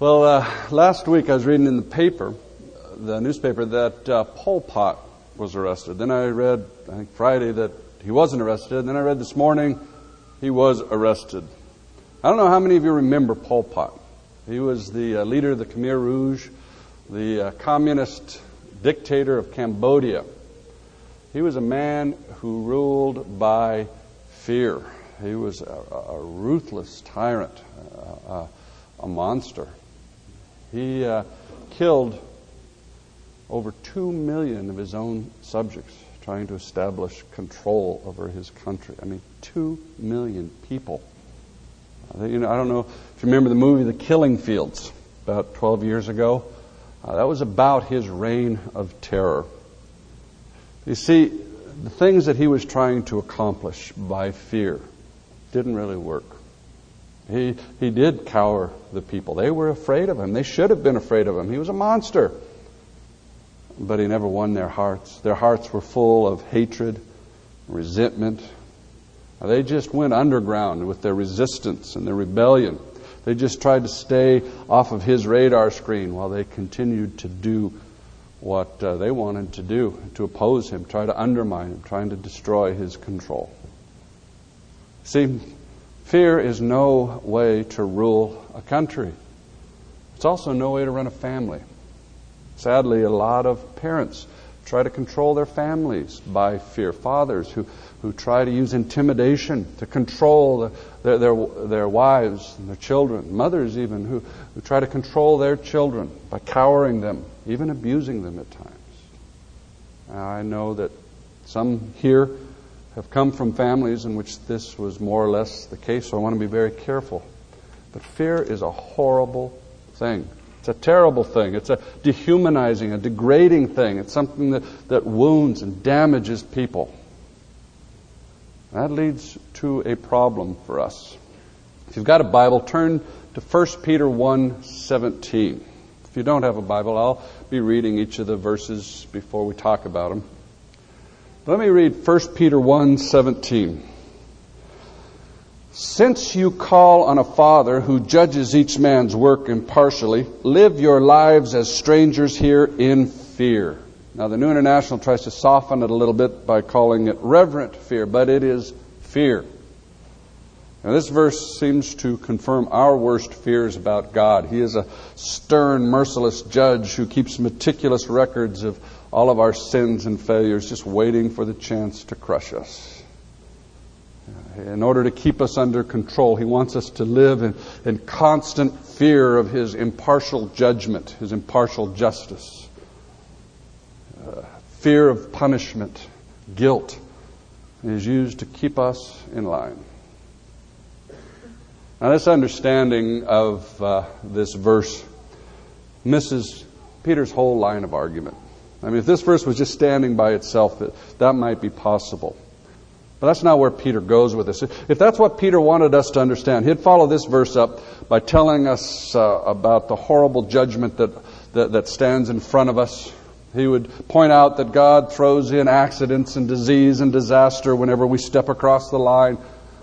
Well, uh, last week I was reading in the paper, the newspaper, that uh, Pol Pot was arrested. Then I read, I think Friday, that he wasn't arrested. Then I read this morning he was arrested. I don't know how many of you remember Pol Pot. He was the uh, leader of the Khmer Rouge, the uh, communist dictator of Cambodia. He was a man who ruled by fear. He was a, a ruthless tyrant, a, a monster. He uh, killed over two million of his own subjects trying to establish control over his country. I mean, two million people. You know, I don't know if you remember the movie The Killing Fields about 12 years ago. Uh, that was about his reign of terror. You see, the things that he was trying to accomplish by fear didn't really work. He, he did cower the people. They were afraid of him. They should have been afraid of him. He was a monster. But he never won their hearts. Their hearts were full of hatred, resentment. They just went underground with their resistance and their rebellion. They just tried to stay off of his radar screen while they continued to do what uh, they wanted to do, to oppose him, try to undermine him, trying to destroy his control. See, fear is no way to rule a country. It's also no way to run a family. Sadly, a lot of parents try to control their families by fear. Fathers who, who try to use intimidation to control the, their, their, their wives and their children. Mothers, even, who, who try to control their children by cowering them, even abusing them at times. Now, I know that some here have come from families in which this was more or less the case, so I want to be very careful. But fear is a horrible thing. It's a terrible thing. It's a dehumanizing, a degrading thing. It's something that, that wounds and damages people. That leads to a problem for us. If you've got a Bible, turn to 1 Peter 1 17. If you don't have a Bible, I'll be reading each of the verses before we talk about them. Let me read 1 Peter 1 17. Since you call on a Father who judges each man's work impartially, live your lives as strangers here in fear. Now, the New International tries to soften it a little bit by calling it reverent fear, but it is fear. Now, this verse seems to confirm our worst fears about God. He is a stern, merciless judge who keeps meticulous records of all of our sins and failures, just waiting for the chance to crush us. In order to keep us under control, He wants us to live in, in constant fear of His impartial judgment, His impartial justice, uh, fear of punishment, guilt is used to keep us in line. Now, this understanding of uh, this verse misses Peter's whole line of argument. I mean, if this verse was just standing by itself, that, that might be possible. But that's not where Peter goes with this. If that's what Peter wanted us to understand, he'd follow this verse up by telling us uh, about the horrible judgment that, that, that stands in front of us. He would point out that God throws in accidents and disease and disaster whenever we step across the line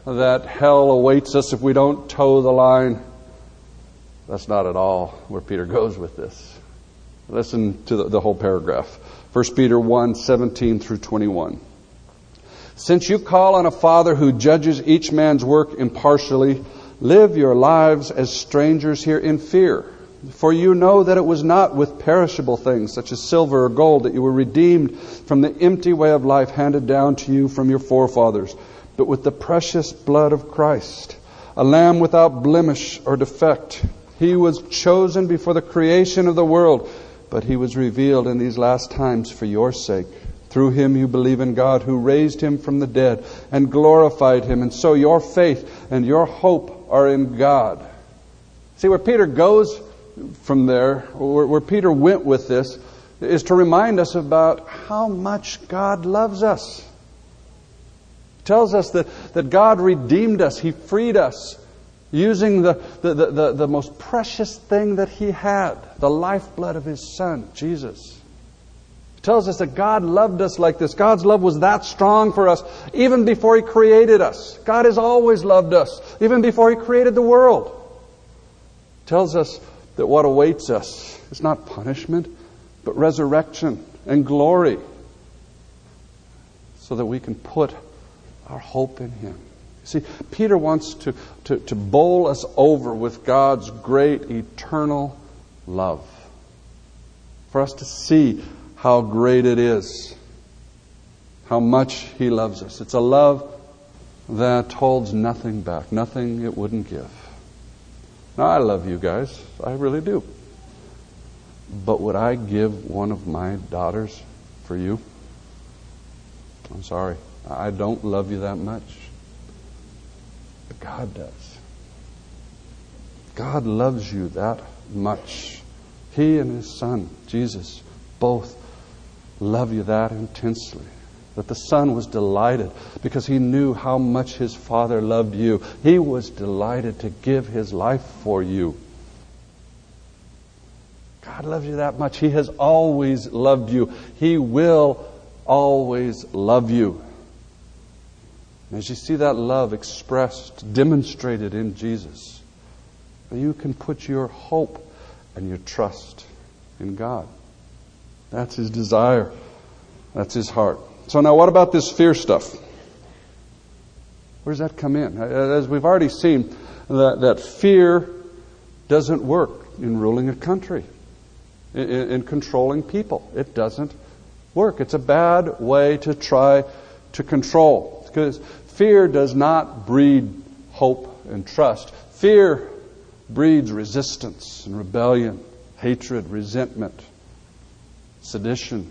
that hell awaits us if we don't toe the line. That's not at all where Peter goes with this. Listen to the, the whole paragraph. 1 Peter 1 17 through 21. Since you call on a Father who judges each man's work impartially, live your lives as strangers here in fear. For you know that it was not with perishable things, such as silver or gold, that you were redeemed from the empty way of life handed down to you from your forefathers but with the precious blood of Christ, a lamb without blemish or defect. He was chosen before the creation of the world, but he was revealed in these last times for your sake. Through him you believe in God who raised him from the dead and glorified him, and so your faith and your hope are in God. See, where Peter goes from there, where, Peter went with this, is to remind us about how much God loves us tells us that, that God redeemed us, He freed us using the, the, the, the, most precious thing that He had, the lifeblood of His Son, Jesus. It tells us that God loved us like this. God's love was that strong for us even before He created us. God has always loved us, even before He created the world. It tells us that what awaits us is not punishment, but resurrection and glory so that we can put our hope in Him. See, Peter wants to, to, to bowl us over with God's great eternal love. For us to see how great it is, how much He loves us. It's a love that holds nothing back, nothing it wouldn't give. Now, I love you guys. I really do. But would I give one of my daughters for you? I'm sorry. I don't love you that much. God does. God loves you that much. He and His Son, Jesus, both love you that intensely. That the Son was delighted because He knew how much His Father loved you. He was delighted to give His life for you. God loves you that much. He has always loved you. He will always love you. As you see that love expressed, demonstrated in Jesus, you can put your hope and your trust in God. That's His desire. That's His heart. So now what about this fear stuff? Where does that come in? As we've already seen, that, that fear doesn't work in ruling a country, in, in controlling people. It doesn't work. It's a bad way to try to control. Because fear does not breed hope and trust. Fear breeds resistance and rebellion, hatred, resentment, sedition.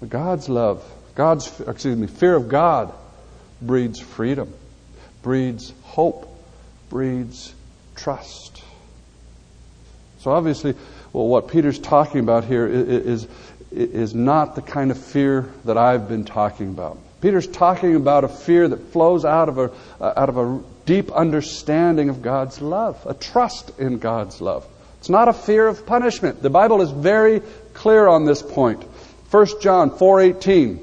But God's love, God's excuse me, fear of God breeds freedom, breeds hope, breeds trust. So obviously, well, what Peter's talking about here is, is not the kind of fear that I've been talking about. Peter's talking about a fear that flows out of a, uh, out of a deep understanding of God's love, a trust in God's love. It's not a fear of punishment. The Bible is very clear on this point. 1 John 4:18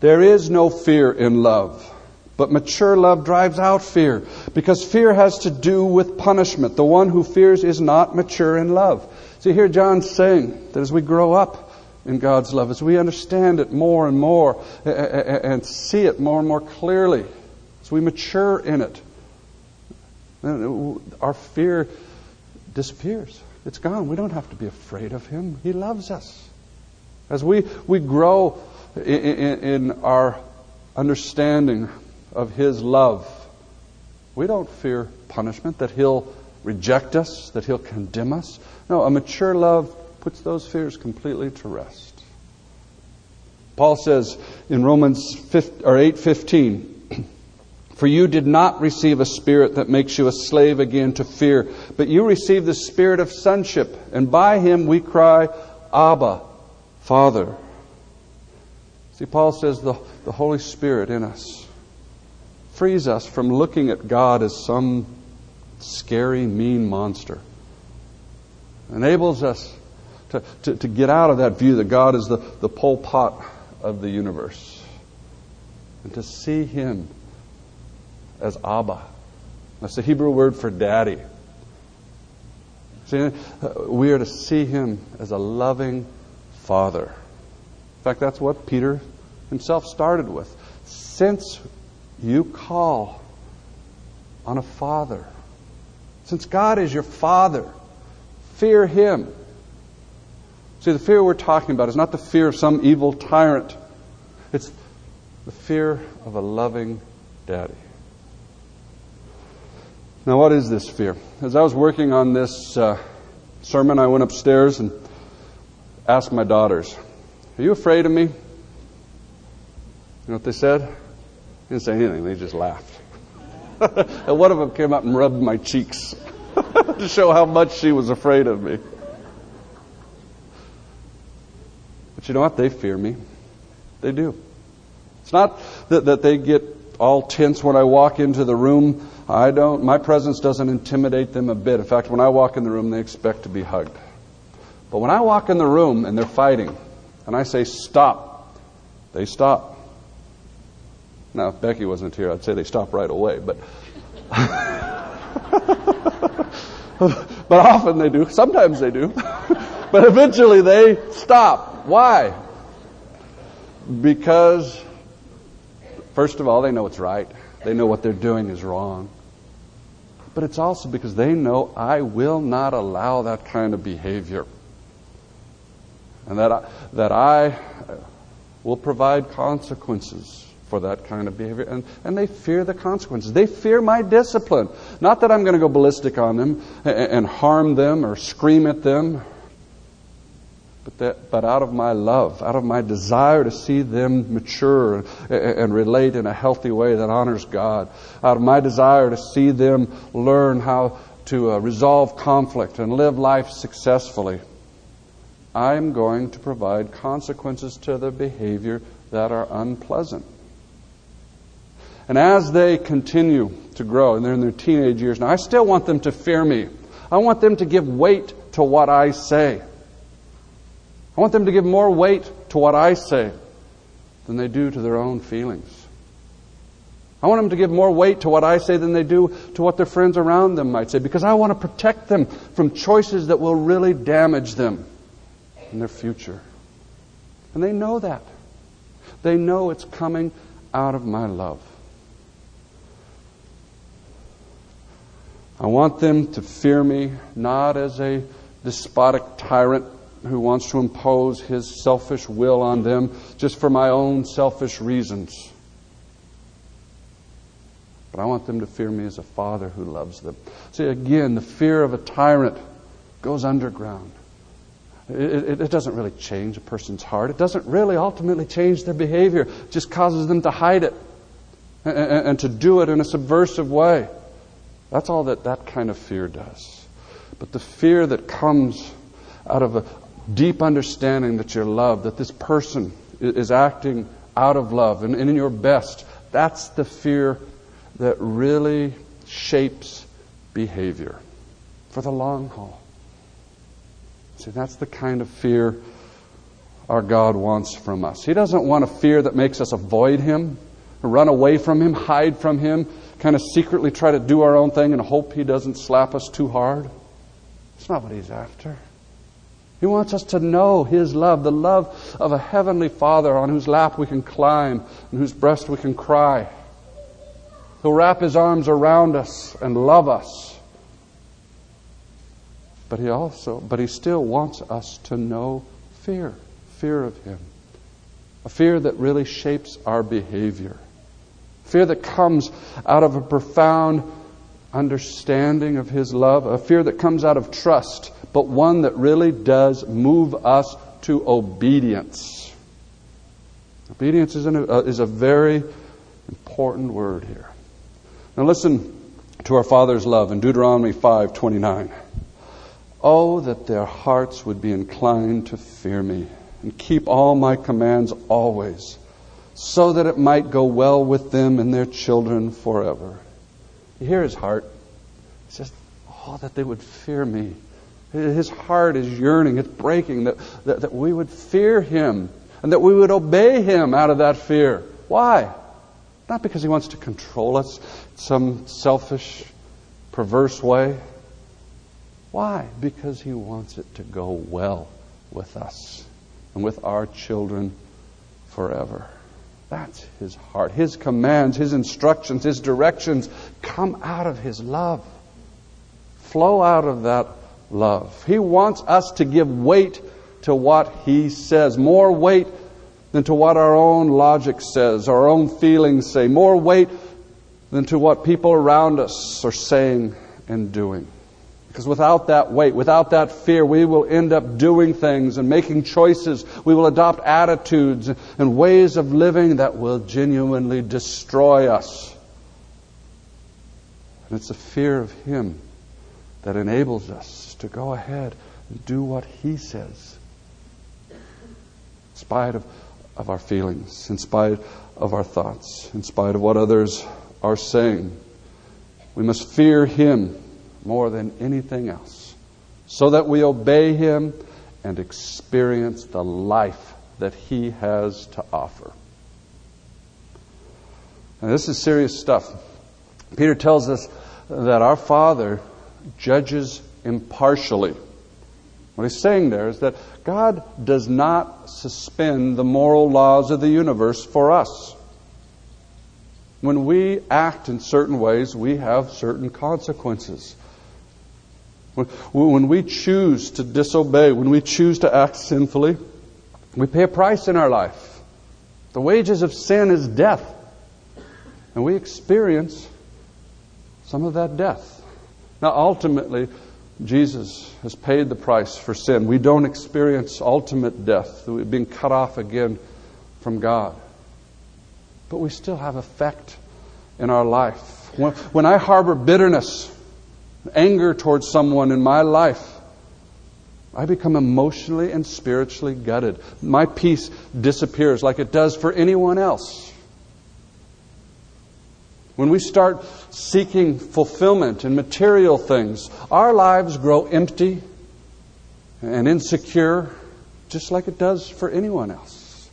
There is no fear in love, but mature love drives out fear, because fear has to do with punishment. The one who fears is not mature in love. See, here John's saying that as we grow up in God's love, as we understand it more and more and see it more and more clearly, as we mature in it, our fear disappears. It's gone. We don't have to be afraid of Him. He loves us. As we, we grow in, in, our understanding of His love, we don't fear punishment, that He'll reject us, that He'll condemn us. No, a mature love puts those fears completely to rest. Paul says in Romans 8:15, "For you did not receive a spirit that makes you a slave again to fear, but you received the spirit of sonship, and by him we cry, Abba, Father." See, Paul says the, the Holy Spirit in us frees us from looking at God as some scary, mean monster enables us to, to, to, get out of that view that God is the, the Pol Pot of the universe and to see Him as Abba. That's the Hebrew word for daddy. See, uh, we are to see Him as a loving Father. In fact, that's what Peter himself started with. Since you call on a Father, since God is your Father, Fear Him. See, the fear we're talking about is not the fear of some evil tyrant, it's the fear of a loving daddy. Now, what is this fear? As I was working on this uh, sermon, I went upstairs and asked my daughters, Are you afraid of me? You know what they said? They didn't say anything, they just laughed. and one of them came up and rubbed my cheeks. to show how much she was afraid of me. But you know what? They fear me. They do. It's not that, that they get all tense when I walk into the room. I don't, my presence doesn't intimidate them a bit. In fact, when I walk in the room, they expect to be hugged. But when I walk in the room and they're fighting, and I say, stop, they stop. Now, if Becky wasn't here, I'd say they stop right away, but but often they do. Sometimes they do. but eventually they stop. Why? Because, first of all, they know it's right. They know what they're doing is wrong. But it's also because they know I will not allow that kind of behavior. And that I, that I will provide consequences for that kind of behavior. And, and they fear the consequences. They fear my discipline. Not that I'm going to go ballistic on them and, and harm them or scream at them but, that, but out of my love, out of my desire to see them mature and, and relate in a healthy way that honors God, out of my desire to see them learn how to uh, resolve conflict and live life successfully, I'm going to provide consequences to their behavior that are unpleasant. And as they continue to grow, and they're in their teenage years now, I still want them to fear me. I want them to give weight to what I say. I want them to give more weight to what I say than they do to their own feelings. I want them to give more weight to what I say than they do to what their friends around them might say because I want to protect them from choices that will really damage them in their future. And they know that. They know it's coming out of my love. I want them to fear me not as a despotic tyrant who wants to impose his selfish will on them just for my own selfish reasons. But I want them to fear me as a father who loves them. See, again, the fear of a tyrant goes underground. It, it, it, doesn't really change a person's heart. It doesn't really ultimately change their behavior. It just causes them to hide it and, and, and to do it in a subversive way. That's all that that kind of fear does. But the fear that comes out of a, deep understanding that you're loved, that this person is acting out of love and in your best. That's the fear that really shapes behavior for the long haul. See, that's the kind of fear our God wants from us. He doesn't want a fear that makes us avoid Him, run away from Him, hide from Him, kind of secretly try to do our own thing and hope He doesn't slap us too hard. It's not what He's after. He wants us to know His love, the love of a heavenly Father on whose lap we can climb and whose breast we can cry. He'll wrap His arms around us and love us. But He also, but He still wants us to know fear, fear of Him. A fear that really shapes our behavior. Fear that comes out of a profound understanding of His love, a fear that comes out of trust but one that really does move us to obedience. Obedience is, an, uh, is a very important word here. Now listen to our Father's love in Deuteronomy 5:29. Oh, that their hearts would be inclined to fear me and keep all my commands always, so that it might go well with them and their children forever. You hear his heart. He says, Oh, that they would fear me his heart is yearning, it's breaking, that, that, that we would fear him and that we would obey him out of that fear. Why? Not because he wants to control us some selfish, perverse way. Why? Because he wants it to go well with us and with our children forever. That's his heart. His commands, his instructions, his directions come out of his love, flow out of that love. He wants us to give weight to what He says, more weight than to what our own logic says, our own feelings say, more weight than to what people around us are saying and doing. Because without that weight, without that fear, we will end up doing things and making choices. We will adopt attitudes and ways of living that will genuinely destroy us. And it's the fear of Him that enables us to go ahead and do what He says. In spite of, of our feelings, in spite of our thoughts, in spite of what others are saying. We must fear Him more than anything else so that we obey Him and experience the life that He has to offer. And this is serious stuff. Peter tells us that our Father judges impartially. What he's saying there is that God does not suspend the moral laws of the universe for us. When we act in certain ways, we have certain consequences. When we choose to disobey, when we choose to act sinfully, we pay a price in our life. The wages of sin is death. And we experience some of that death. Now, ultimately, Jesus has paid the price for sin. We don't experience ultimate death, we're being cut off again from God. But we still have effect in our life. When, when I harbor bitterness, anger towards someone in my life, I become emotionally and spiritually gutted. My peace disappears like it does for anyone else. When we start seeking fulfillment in material things, our lives grow empty and insecure, just like it does for anyone else.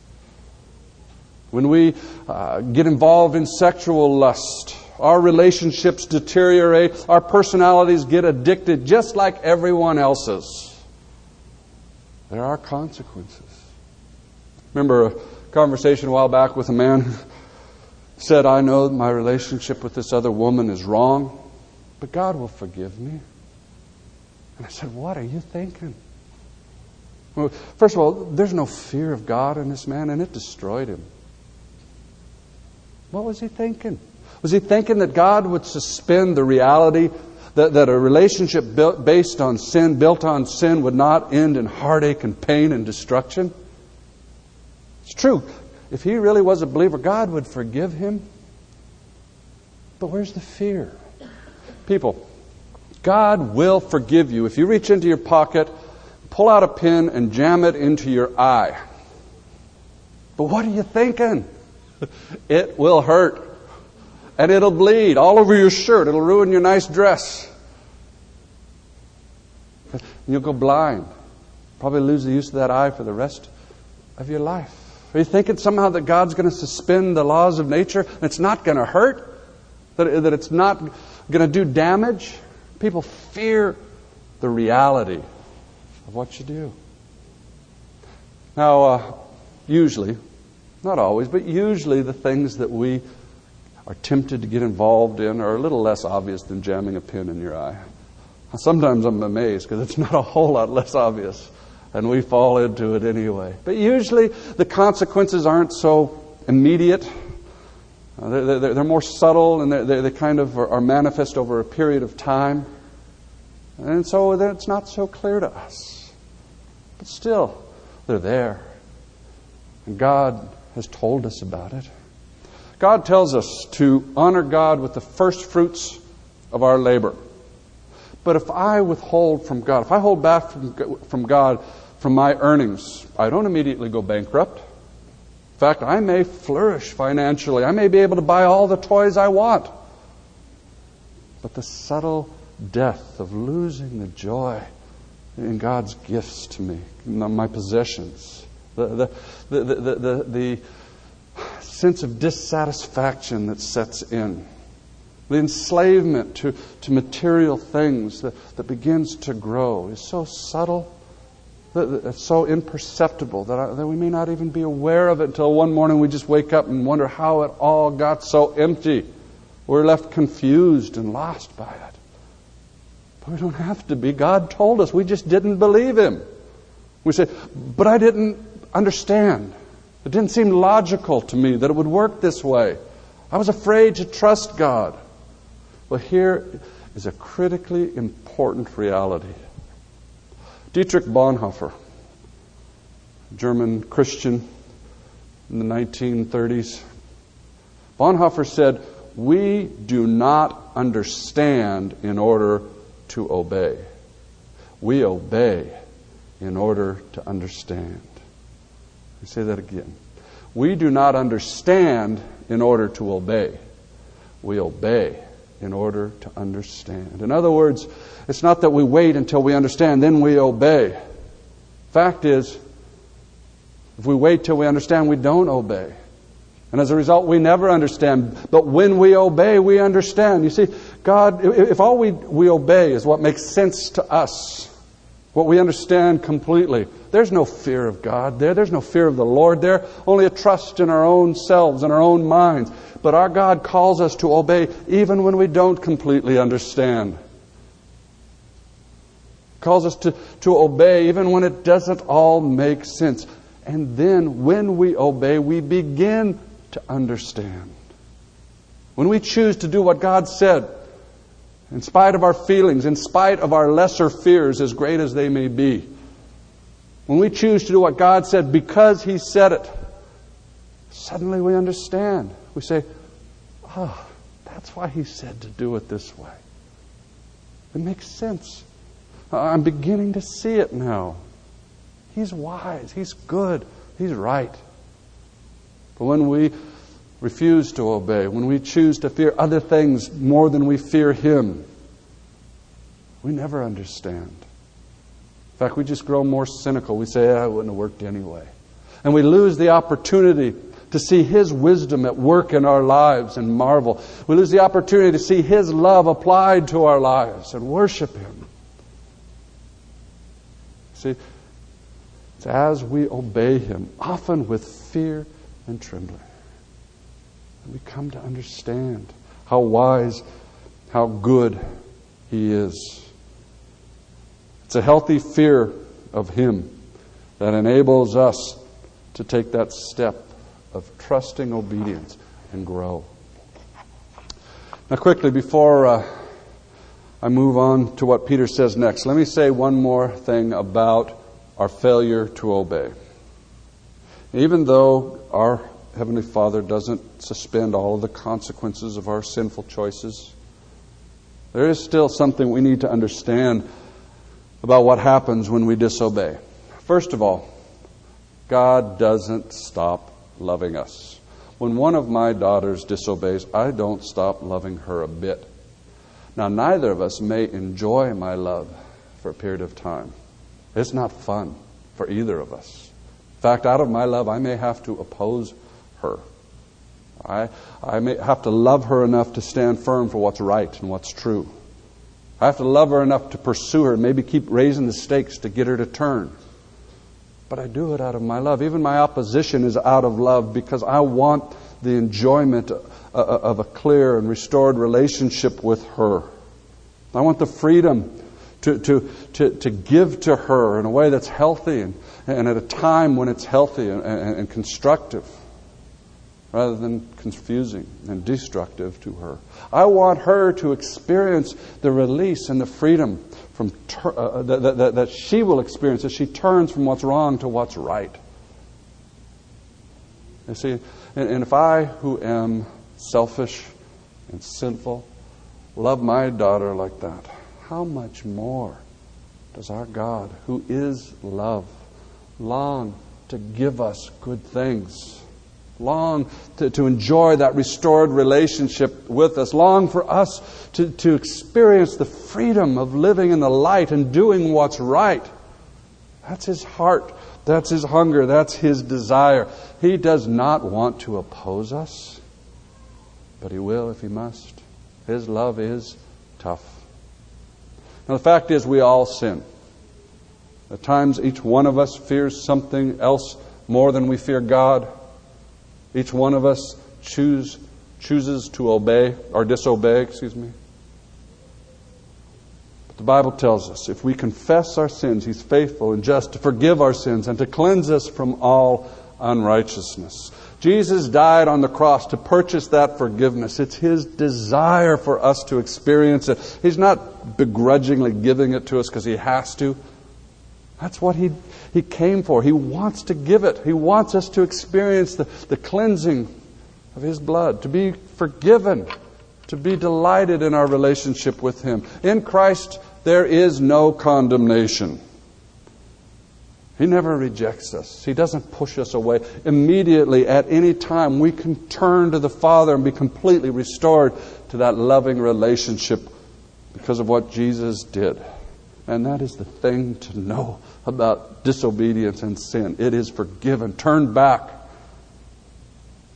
When we uh, get involved in sexual lust, our relationships deteriorate, our personalities get addicted just like everyone else's. There are consequences. Remember a conversation a while back with a man said, I know my relationship with this other woman is wrong, but God will forgive me. And I said, What are you thinking? Well, first of all, there's no fear of God in this man, and it destroyed him. What was he thinking? Was he thinking that God would suspend the reality that, that a relationship built, based on sin, built on sin, would not end in heartache and pain and destruction? It's true if he really was a believer, God would forgive him. But where's the fear? People, God will forgive you. If you reach into your pocket, pull out a pin, and jam it into your eye. But what are you thinking? It will hurt. And it'll bleed all over your shirt. It'll ruin your nice dress. And you'll go blind. Probably lose the use of that eye for the rest of your life. Are you thinking somehow that God's going to suspend the laws of nature and it's not going to hurt? That, that it's not going to do damage? People fear the reality of what you do. Now, uh, usually, not always, but usually the things that we are tempted to get involved in are a little less obvious than jamming a pin in your eye. Sometimes I'm amazed because it's not a whole lot less obvious and we fall into it anyway. But usually the consequences aren't so immediate. Uh, they're, they're, they're, more subtle and they they kind of are, are manifest over a period of time. And so it's not so clear to us. But still, they're there. And God has told us about it. God tells us to honor God with the first fruits of our labor. But if I withhold from God, if I hold back from, from God from my earnings, I don't immediately go bankrupt. In fact, I may flourish financially. I may be able to buy all the toys I want. But the subtle death of losing the joy in God's gifts to me, my possessions, the, the, the, the, the, sense of dissatisfaction that sets in the enslavement to, to material things that, that begins to grow is so subtle, it's so imperceptible that, I, that we may not even be aware of it until one morning we just wake up and wonder how it all got so empty. We're left confused and lost by it. But we don't have to be. God told us. We just didn't believe Him. We say, but I didn't understand. It didn't seem logical to me that it would work this way. I was afraid to trust God. Well, here is a critically important reality. Dietrich Bonhoeffer, German Christian in the 1930s, Bonhoeffer said, We do not understand in order to obey. We obey in order to understand. I say that again. We do not understand in order to obey. We obey in order to understand. In other words, it's not that we wait until we understand, then we obey. Fact is, if we wait till we understand, we don't obey. And as a result, we never understand. But when we obey, we understand. You see, God, if all we, we obey is what makes sense to us, what we understand completely, there's no fear of God there. There's no fear of the Lord there. Only a trust in our own selves and our own minds. But our God calls us to obey even when we don't completely understand. Calls us to, to obey even when it doesn't all make sense. And then when we obey, we begin to understand. When we choose to do what God said, in spite of our feelings, in spite of our lesser fears, as great as they may be, when we choose to do what God said because He said it, suddenly we understand. We say, oh, that's why He said to do it this way. It makes sense. Uh, I'm beginning to see it now. He's wise, He's good, He's right. But when we refuse to obey, when we choose to fear other things more than we fear Him, we never understand. In fact, we just grow more cynical. We say, ah, it wouldn't have worked anyway. And we lose the opportunity to see His wisdom at work in our lives and marvel. We lose the opportunity to see His love applied to our lives and worship Him. See, it's as we obey Him, often with fear and trembling, we come to understand how wise, how good He is. It's a healthy fear of Him that enables us to take that step of trusting obedience and grow. Now, quickly, before uh, I move on to what Peter says next, let me say one more thing about our failure to obey. Even though our Heavenly Father doesn't suspend all of the consequences of our sinful choices, there is still something we need to understand about what happens when we disobey. First of all, God doesn't stop loving us. When one of my daughters disobeys, I don't stop loving her a bit. Now, neither of us may enjoy my love for a period of time. It's not fun for either of us. In fact, out of my love, I may have to oppose her. I, I may have to love her enough to stand firm for what's right and what's true. I have to love her enough to pursue her, maybe keep raising the stakes to get her to turn. But I do it out of my love. Even my opposition is out of love because I want the enjoyment uh, uh, of a clear and restored relationship with her. I want the freedom to, to, to, to give to her in a way that's healthy and, and at a time when it's healthy and, and, and constructive rather than confusing and destructive to her. I want her to experience the release and the freedom from ter- uh, uh that, that, that she will experience as she turns from what's wrong to what's right. You see, and, and if I, who am selfish and sinful, love my daughter like that, how much more does our God, who is love, long to give us good things? Long to, to enjoy that restored relationship with us. Long for us to, to experience the freedom of living in the light and doing what's right. That's his heart. That's his hunger. That's his desire. He does not want to oppose us, but he will if he must. His love is tough. Now, the fact is, we all sin. At times, each one of us fears something else more than we fear God. Each one of us choose, chooses to obey or disobey, excuse me. But the Bible tells us if we confess our sins, He's faithful and just to forgive our sins and to cleanse us from all unrighteousness. Jesus died on the cross to purchase that forgiveness. It's His desire for us to experience it. He's not begrudgingly giving it to us because He has to. That's what he, he came for. He wants to give it. He wants us to experience the, the cleansing of His blood, to be forgiven, to be delighted in our relationship with Him. In Christ, there is no condemnation. He never rejects us. He doesn't push us away. Immediately, at any time, we can turn to the Father and be completely restored to that loving relationship because of what Jesus did. And that is the thing to know about disobedience and sin. It is forgiven. Turn back.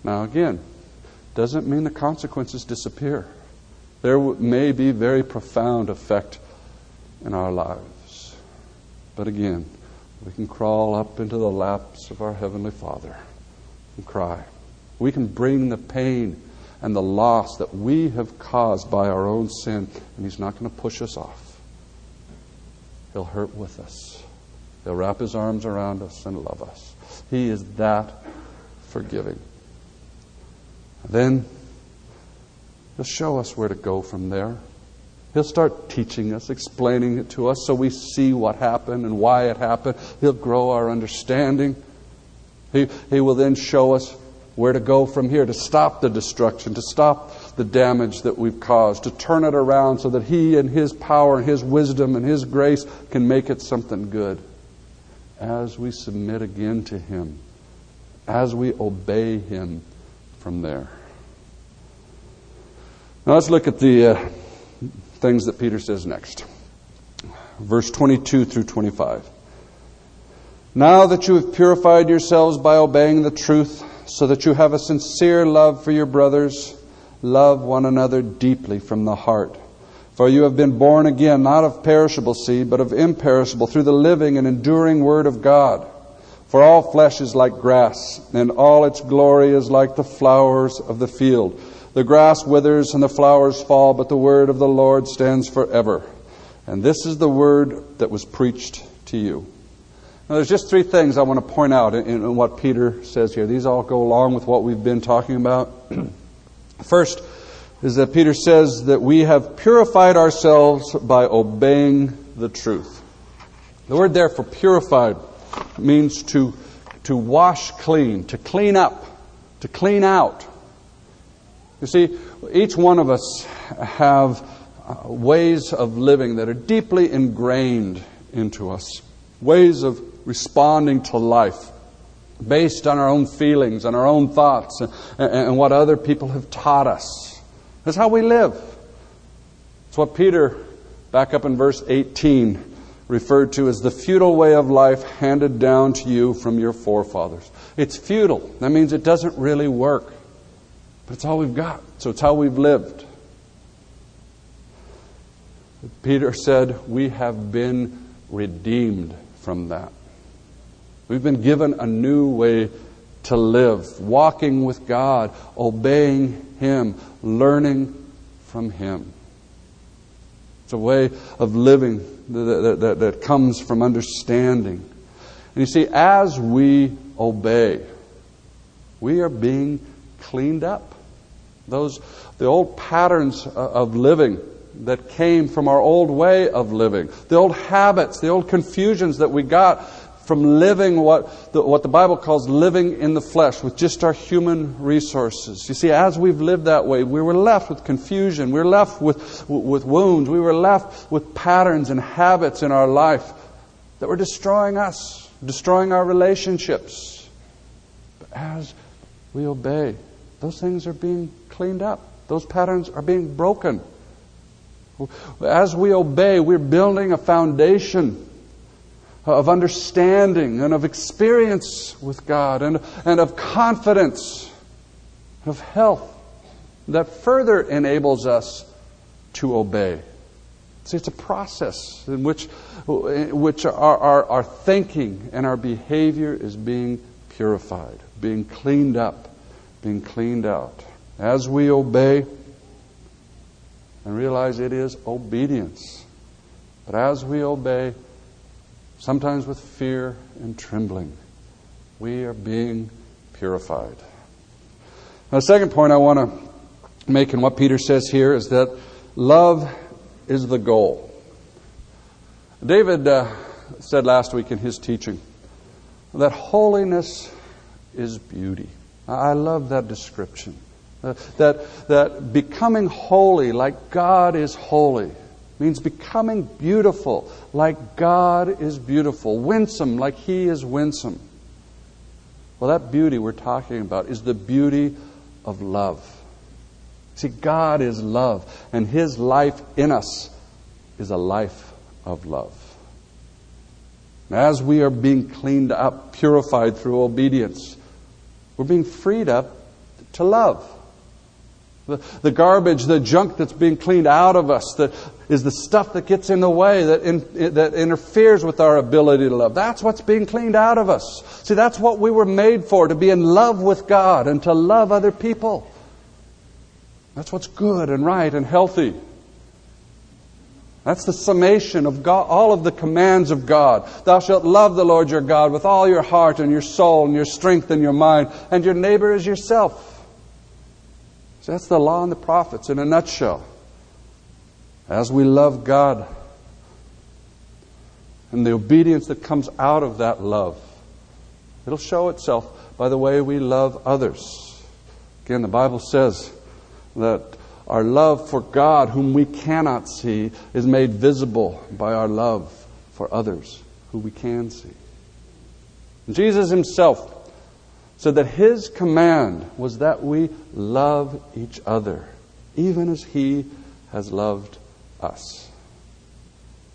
Now, again, doesn't mean the consequences disappear. there may be very profound effect in our lives. But again, we can crawl up into the laps of our Heavenly Father and cry. We can bring the pain and the loss that we have caused by our own sin, and He's not going to push us off. He'll hurt with us. He'll wrap His arms around us and love us. He is that forgiving. Then He'll show us where to go from there. He'll start teaching us, explaining it to us so we see what happened and why it happened. He'll grow our understanding. He, he will then show us where to go from here to stop the destruction, to stop the damage that we've caused, to turn it around so that He and His power and His wisdom and His grace can make it something good. As we submit again to Him, as we obey Him from there. Now let's look at the uh, things that Peter says next. Verse 22 through 25. Now that you have purified yourselves by obeying the truth, so that you have a sincere love for your brothers, love one another deeply from the heart. For you have been born again, not of perishable seed, but of imperishable, through the living and enduring Word of God. For all flesh is like grass, and all its glory is like the flowers of the field. The grass withers and the flowers fall, but the word of the Lord stands forever. And this is the word that was preached to you. Now, there's just three things I want to point out in, in what Peter says here. These all go along with what we've been talking about. First is that Peter says that we have purified ourselves by obeying the truth. The word there for purified means to, to wash clean, to clean up, to clean out. You see, each one of us have uh, ways of living that are deeply ingrained into us, ways of responding to life based on our own feelings and our own thoughts and, and what other people have taught us. That's how we live. It's what Peter, back up in verse 18, referred to as the futile way of life handed down to you from your forefathers. It's futile. That means it doesn't really work. But it's all we've got. So it's how we've lived. Peter said, We have been redeemed from that. We've been given a new way to live, walking with God, obeying Him, learning from Him. It's a way of living that, that, that, comes from understanding. And you see, as we obey, we are being cleaned up. Those, the old patterns of living that came from our old way of living, the old habits, the old confusions that we got from living what the, what the Bible calls living in the flesh with just our human resources. You see, as we've lived that way, we were left with confusion. We were left with, with wounds. We were left with patterns and habits in our life that were destroying us, destroying our relationships. But as we obey, those things are being cleaned up. Those patterns are being broken. As we obey, we're building a foundation of understanding and of experience with God and, and of confidence, of health that further enables us to obey. See, it's a process in which, in which our, our, our thinking and our behavior is being purified, being cleaned up, being cleaned out as we obey and realize it is obedience. But as we obey, sometimes with fear and trembling, we are being purified. Now, the second point I want to make in what Peter says here is that love is the goal. David uh, said last week in his teaching that holiness is beauty. I love that description. Uh, that, that becoming holy like God is holy means becoming beautiful like God is beautiful, winsome like He is winsome. Well, that beauty we're talking about is the beauty of love. See, God is love, and His life in us is a life of love. As we are being cleaned up, purified through obedience, we're being freed up to love. The, the garbage, the junk that's being cleaned out of us, that is the stuff that gets in the way, that, in, that interferes with our ability to love. That's what's being cleaned out of us. See, that's what we were made for, to be in love with God and to love other people. That's what's good and right and healthy. That's the summation of God, all of the commands of God. Thou shalt love the Lord your God with all your heart and your soul and your strength and your mind, and your neighbor as yourself. So that's the law and the prophets in a nutshell. As we love God and the obedience that comes out of that love, it'll show itself by the way we love others. Again, the Bible says that our love for God, whom we cannot see, is made visible by our love for others who we can see. Jesus himself said that his command was that we love each other, even as he has loved us.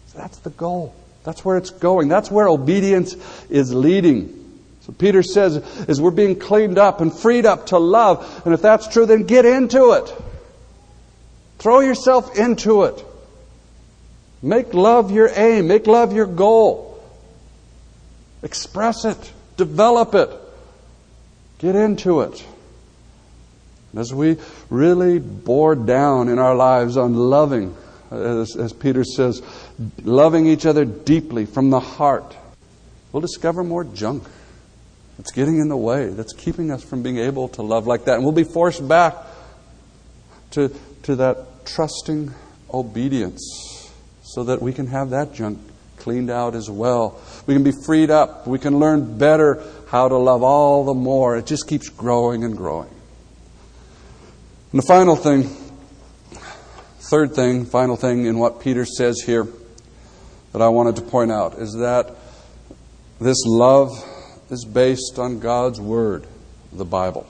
So that's the goal. That's where it's going. That's where obedience is leading. So Peter says, as we're being cleaned up and freed up to love, and if that's true, then get into it. Throw yourself into it. Make love your aim. Make love your goal. Express it. Develop it. Get into it. As we really bore down in our lives on loving, as, as Peter says, loving each other deeply from the heart, we'll discover more junk that's getting in the way, that's keeping us from being able to love like that. And we'll be forced back to, to that trusting obedience so that we can have that junk cleaned out as well. We can be freed up. We can learn better how to love all the more. It just keeps growing and growing. And the final thing, third thing, final thing in what Peter says here that I wanted to point out is that this love is based on God's Word, the Bible.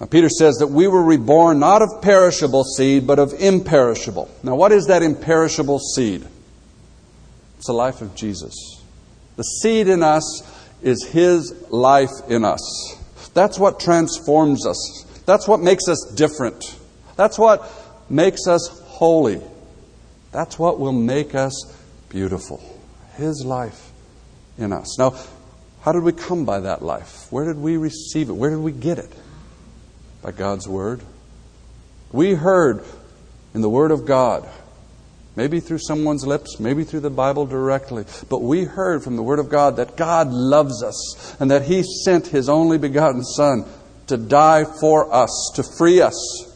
Now, Peter says that we were reborn not of perishable seed, but of imperishable. Now, what is that imperishable seed? It's the life of Jesus. The seed in us is His life in us. That's what transforms us. That's what makes us different. That's what makes us holy. That's what will make us beautiful. His life in us. Now, how did we come by that life? Where did we receive it? Where did we get it? By God's Word. We heard in the Word of God Maybe through someone's lips, maybe through the Bible directly. But we heard from the Word of God that God loves us and that He sent His only begotten Son to die for us, to free us.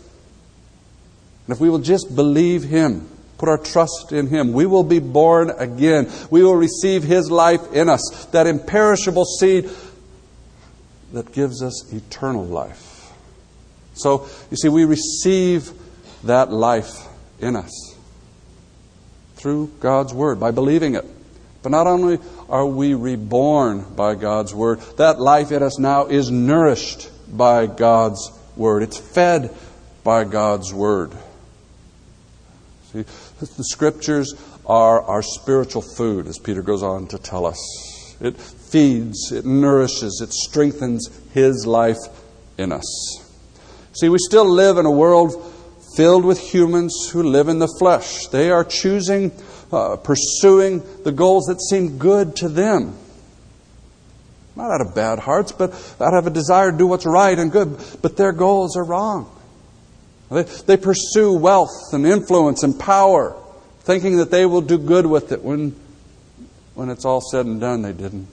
And if we will just believe Him, put our trust in Him, we will be born again. We will receive His life in us, that imperishable seed that gives us eternal life. So, you see, we receive that life in us through God's Word, by believing it. But not only are we reborn by God's Word, that life in us now is nourished by God's Word. It's fed by God's Word. See, the Scriptures are our spiritual food, as Peter goes on to tell us. It feeds, it nourishes, it strengthens His life in us. See, we still live in a world filled with humans who live in the flesh. They are choosing, uh, pursuing the goals that seem good to them. Not out of bad hearts, but out of a desire to do what's right and good. But their goals are wrong. They, pursue wealth and influence and power, thinking that they will do good with it when, when it's all said and done, they didn't.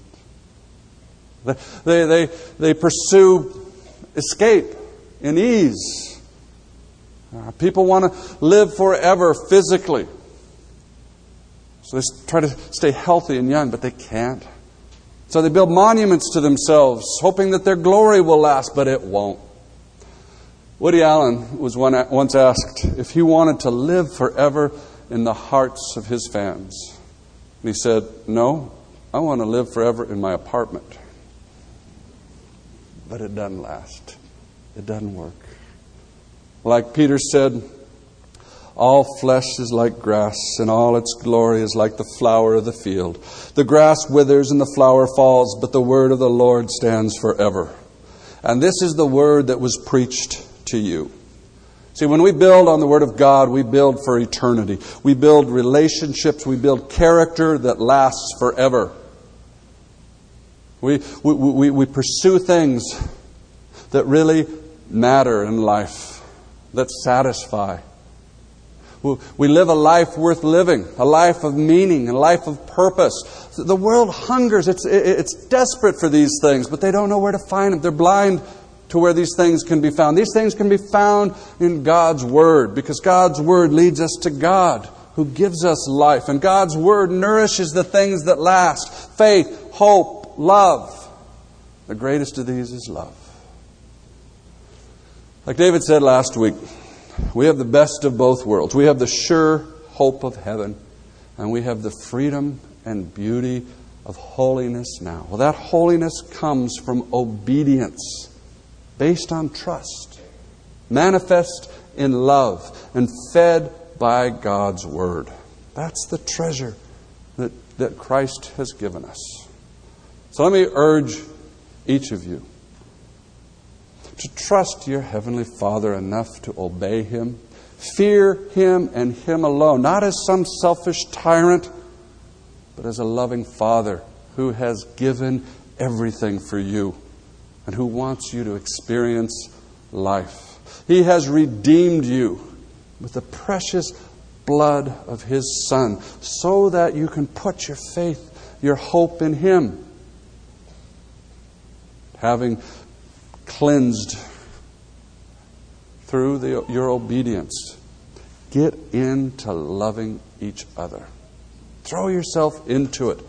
They, they, they, they pursue escape and ease uh, people want to live forever physically. So they try to stay healthy and young, but they can't. So they build monuments to themselves, hoping that their glory will last, but it won't. Woody Allen was once asked if he wanted to live forever in the hearts of his fans. And he said, No, I want to live forever in my apartment. But it doesn't last, it doesn't work. Like Peter said, all flesh is like grass, and all its glory is like the flower of the field. The grass withers and the flower falls, but the word of the Lord stands forever. And this is the word that was preached to you. See, when we build on the Word of God, we build for eternity. We build relationships, we build character that lasts forever. We, we, we, we pursue things that really matter in life, that satisfy. We live a life worth living, a life of meaning, a life of purpose. The world hungers, it's, it's desperate for these things, but they don't know where to find them. They're blind to where these things can be found. These things can be found in God's Word because God's Word leads us to God who gives us life. And God's Word nourishes the things that last faith, hope, love. The greatest of these is love. Like David said last week, we have the best of both worlds. We have the sure hope of heaven, and we have the freedom and beauty of holiness now. Well, that holiness comes from obedience based on trust, manifest in love, and fed by God's Word. That's the treasure that, that Christ has given us. So let me urge each of you to trust your Heavenly Father enough to obey Him. Fear Him and Him alone, not as some selfish tyrant, but as a loving Father who has given everything for you and who wants you to experience life. He has redeemed you with the precious blood of His Son so that you can put your faith, your hope in Him. Having cleansed through the, your obedience. Get into loving each other. Throw yourself into it.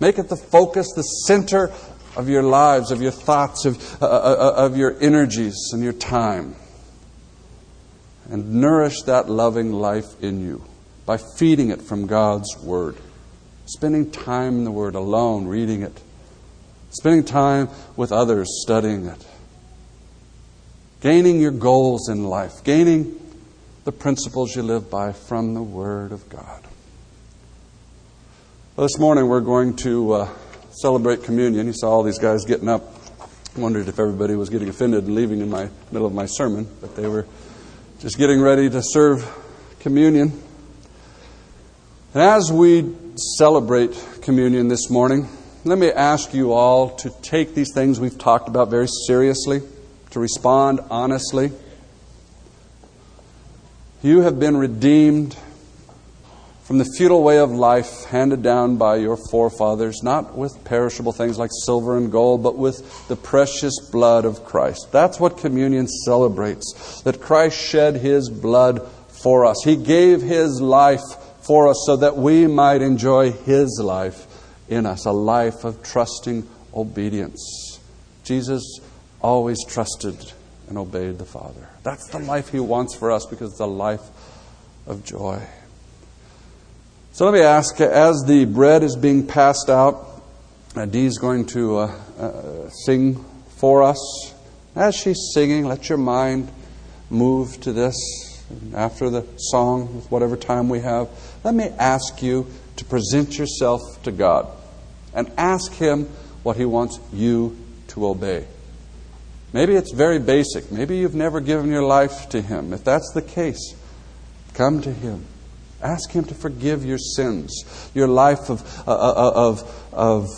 Make it the focus, the center of your lives, of your thoughts, of, uh, uh, uh of your energies and your time. And nourish that loving life in you by feeding it from God's Word. Spending time in the Word alone, reading it. Spending time with others, studying it gaining your goals in life, gaining the principles you live by from the Word of God. Well, this morning we're going to uh, celebrate communion. You saw all these guys getting up. Wondered if everybody was getting offended and leaving in my middle of my sermon, but they were just getting ready to serve communion. And as we celebrate communion this morning, let me ask you all to take these things we've talked about very seriously to respond honestly. You have been redeemed from the futile way of life handed down by your forefathers, not with perishable things like silver and gold, but with the precious blood of Christ. That's what communion celebrates that Christ shed his blood for us. He gave his life for us so that we might enjoy his life in us, a life of trusting obedience. Jesus always trusted and obeyed the Father. That's the life He wants for us because it's a life of joy. So let me ask as the bread is being passed out, uh, Dee's going to uh, uh, sing for us. As she's singing, let your mind move to this. After the song, with whatever time we have, let me ask you to present yourself to God and ask Him what He wants you to obey. Maybe it's very basic. Maybe you've never given your life to Him. If that's the case, come to Him. Ask Him to forgive your sins, your life of, uh, uh, uh, of, of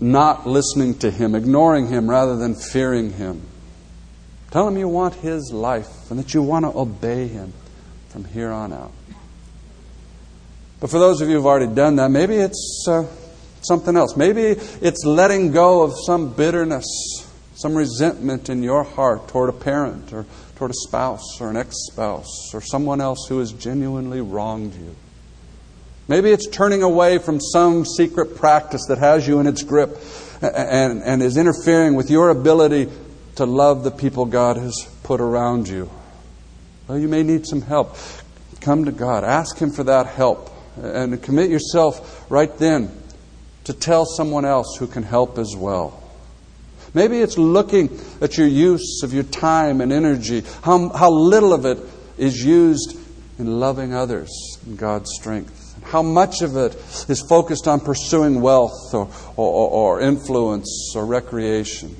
not listening to Him, ignoring Him rather than fearing Him. Tell Him you want His life and that you want to obey Him from here on out. But for those of you who've already done that, maybe it's uh, something else. Maybe it's letting go of some bitterness some resentment in your heart toward a parent or toward a spouse or an ex spouse or someone else who has genuinely wronged you. Maybe it's turning away from some secret practice that has you in its grip and, and is interfering with your ability to love the people God has put around you. Well, you may need some help. Come to God. Ask Him for that help and commit yourself right then to tell someone else who can help as well. Maybe it's looking at your use of your time and energy, how, how little of it is used in loving others in God's strength, how much of it is focused on pursuing wealth or, or, or influence or recreation.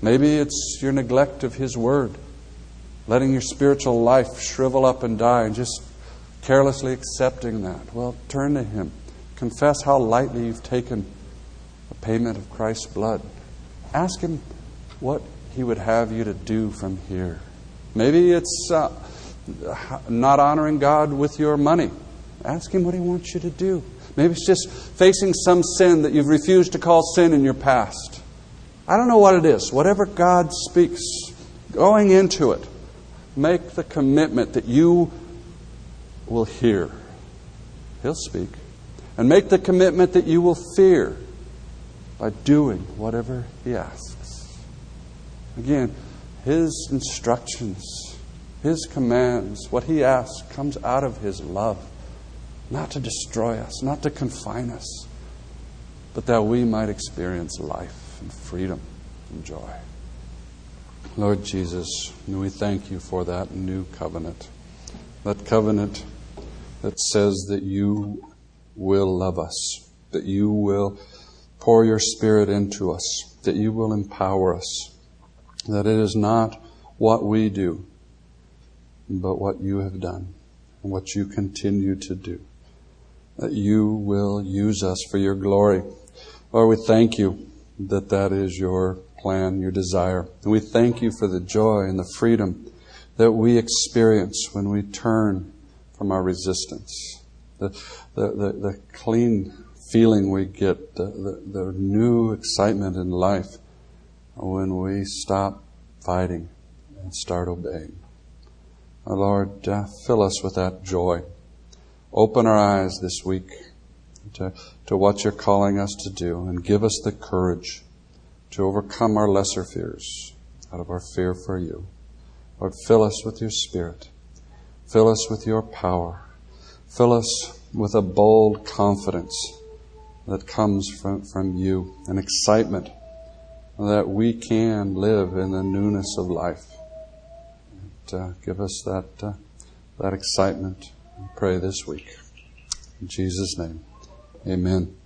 Maybe it's your neglect of His Word, letting your spiritual life shrivel up and die and just carelessly accepting that. Well, turn to Him. Confess how lightly you've taken the payment of Christ's blood. Ask Him what He would have you to do from here. Maybe it's uh, not honoring God with your money. Ask Him what He wants you to do. Maybe it's just facing some sin that you've refused to call sin in your past. I don't know what it is. Whatever God speaks, going into it, make the commitment that you will hear. He'll speak. And make the commitment that you will fear by doing whatever He asks. Again, His instructions, His commands, what He asks comes out of His love, not to destroy us, not to confine us, but that we might experience life and freedom and joy. Lord Jesus, we thank you for that new covenant. That covenant that says that you will love us, that you will pour your Spirit into us, that you will empower us, that it is not what we do, but what you have done and what you continue to do, that you will use us for your glory. Lord, we thank you that that is your plan, your desire. And we thank you for the joy and the freedom that we experience when we turn from our resistance. The, the, the, the clean feeling we get, the, the, the new excitement in life when we stop fighting and start obeying. Lord, uh, fill us with that joy. Open our eyes this week to, to what you're calling us to do and give us the courage to overcome our lesser fears out of our fear for you. Lord, fill us with your Spirit. Fill us with your power. Fill us with a bold confidence that comes from, from you, an excitement that we can live in the newness of life. And, uh, give us that, uh, that excitement. Pray this week. In Jesus' name, amen.